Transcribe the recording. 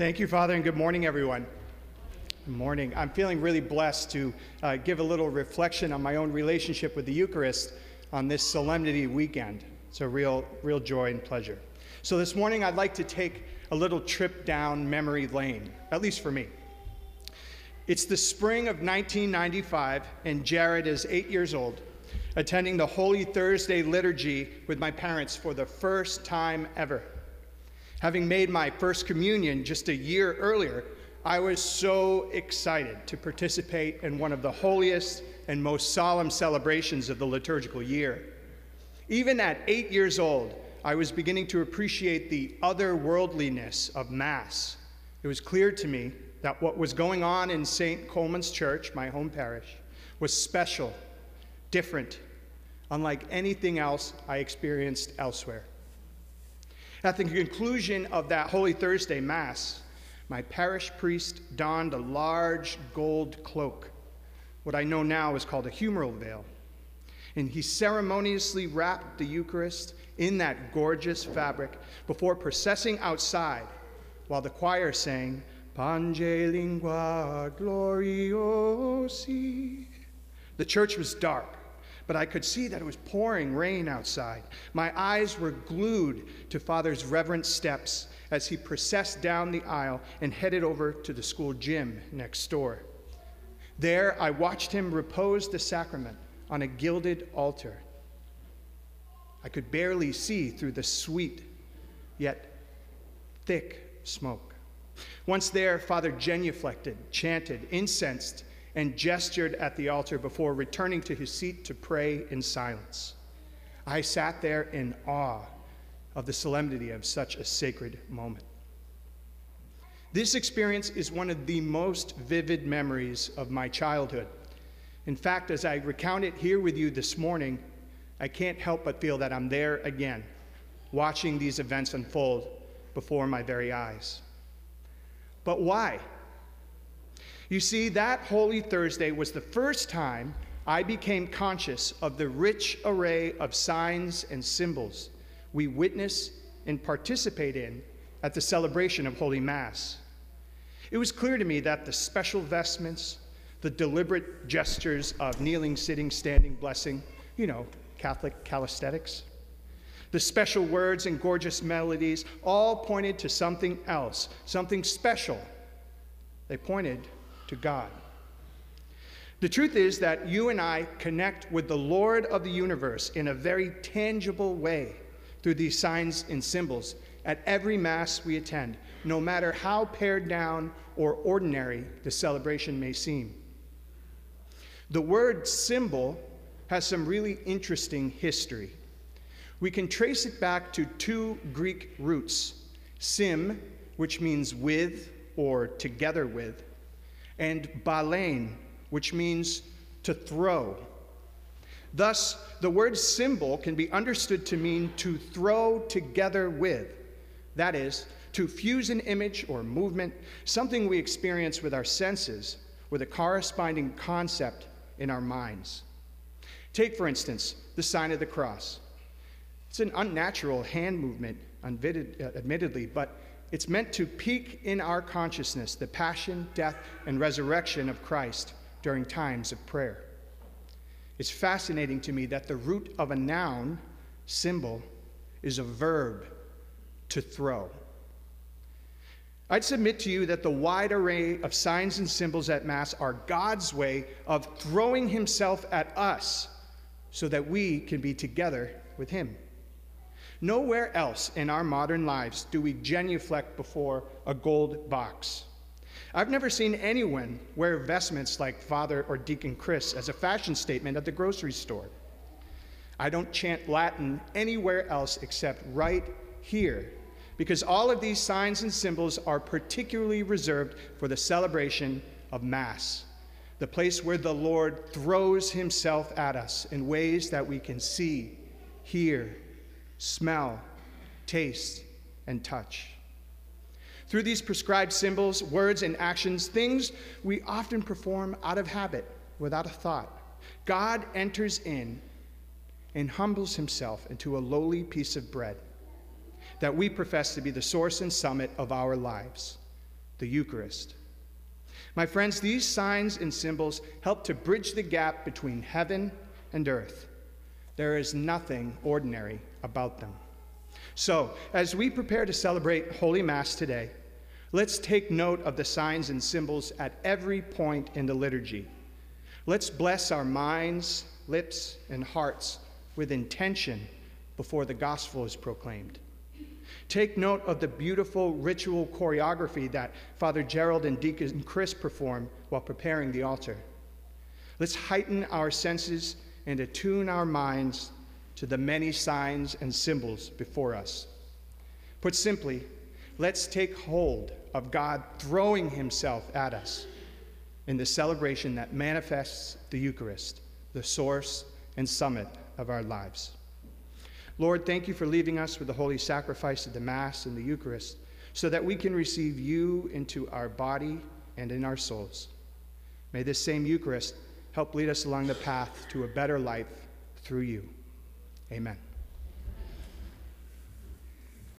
Thank you, Father, and good morning, everyone. Good morning. I'm feeling really blessed to uh, give a little reflection on my own relationship with the Eucharist on this solemnity weekend. It's a real, real joy and pleasure. So this morning, I'd like to take a little trip down memory lane, at least for me. It's the spring of 1995, and Jared is eight years old, attending the Holy Thursday liturgy with my parents for the first time ever. Having made my first communion just a year earlier, I was so excited to participate in one of the holiest and most solemn celebrations of the liturgical year. Even at eight years old, I was beginning to appreciate the otherworldliness of Mass. It was clear to me that what was going on in St. Coleman's Church, my home parish, was special, different, unlike anything else I experienced elsewhere. At the conclusion of that Holy Thursday Mass, my parish priest donned a large gold cloak, what I know now is called a humeral veil. And he ceremoniously wrapped the Eucharist in that gorgeous fabric before processing outside while the choir sang, Pange lingua gloriosi. The church was dark but I could see that it was pouring rain outside. My eyes were glued to Father's reverent steps as he processed down the aisle and headed over to the school gym next door. There, I watched him repose the sacrament on a gilded altar. I could barely see through the sweet, yet thick smoke. Once there, Father genuflected, chanted, incensed, and gestured at the altar before returning to his seat to pray in silence. I sat there in awe of the solemnity of such a sacred moment. This experience is one of the most vivid memories of my childhood. In fact, as I recount it here with you this morning, I can't help but feel that I'm there again, watching these events unfold before my very eyes. But why? You see, that Holy Thursday was the first time I became conscious of the rich array of signs and symbols we witness and participate in at the celebration of Holy Mass. It was clear to me that the special vestments, the deliberate gestures of kneeling, sitting, standing, blessing, you know, Catholic calisthenics, the special words and gorgeous melodies all pointed to something else, something special. They pointed to God. The truth is that you and I connect with the Lord of the universe in a very tangible way through these signs and symbols at every Mass we attend, no matter how pared down or ordinary the celebration may seem. The word symbol has some really interesting history. We can trace it back to two Greek roots sim, which means with or together with, and ballein, which means to throw. Thus, the word symbol can be understood to mean to throw together with. That is, to fuse an image or movement, something we experience with our senses, with a corresponding concept in our minds. Take, for instance, the sign of the cross. It's an unnatural hand movement, uh, admittedly, but it's meant to pique in our consciousness the passion, death, and resurrection of Christ during times of prayer. It's fascinating to me that the root of a noun, symbol, is a verb, to throw. I'd submit to you that the wide array of signs and symbols at Mass are God's way of throwing Himself at us so that we can be together with Him. Nowhere else in our modern lives do we genuflect before a gold box. I've never seen anyone wear vestments like Father or Deacon Chris as a fashion statement at the grocery store. I don't chant Latin anywhere else except right here, because all of these signs and symbols are particularly reserved for the celebration of Mass, the place where the Lord throws himself at us in ways that we can see, hear, smell, taste, and touch. Through these prescribed symbols, words, and actions, things we often perform out of habit, without a thought, God enters in and humbles himself into a lowly piece of bread that we profess to be the source and summit of our lives. the Eucharist. My friends, these signs and symbols help to bridge the gap between heaven and earth. There is nothing ordinary about them. So, as we prepare to celebrate Holy Mass today, let's take note of the signs and symbols at every point in the liturgy. Let's bless our minds, lips, and hearts with intention before the gospel is proclaimed. Take note of the beautiful ritual choreography that Father Gerald and Deacon Chris perform while preparing the altar. Let's heighten our senses and attune our minds to the many signs and symbols before us. Put simply, let's take hold of God throwing himself at us in the celebration that manifests the Eucharist, the source and summit of our lives. Lord, thank you for leaving us with the holy sacrifice of the Mass and the Eucharist so that we can receive you into our body and in our souls. May this same Eucharist help lead us along the path to a better life through you. Amen.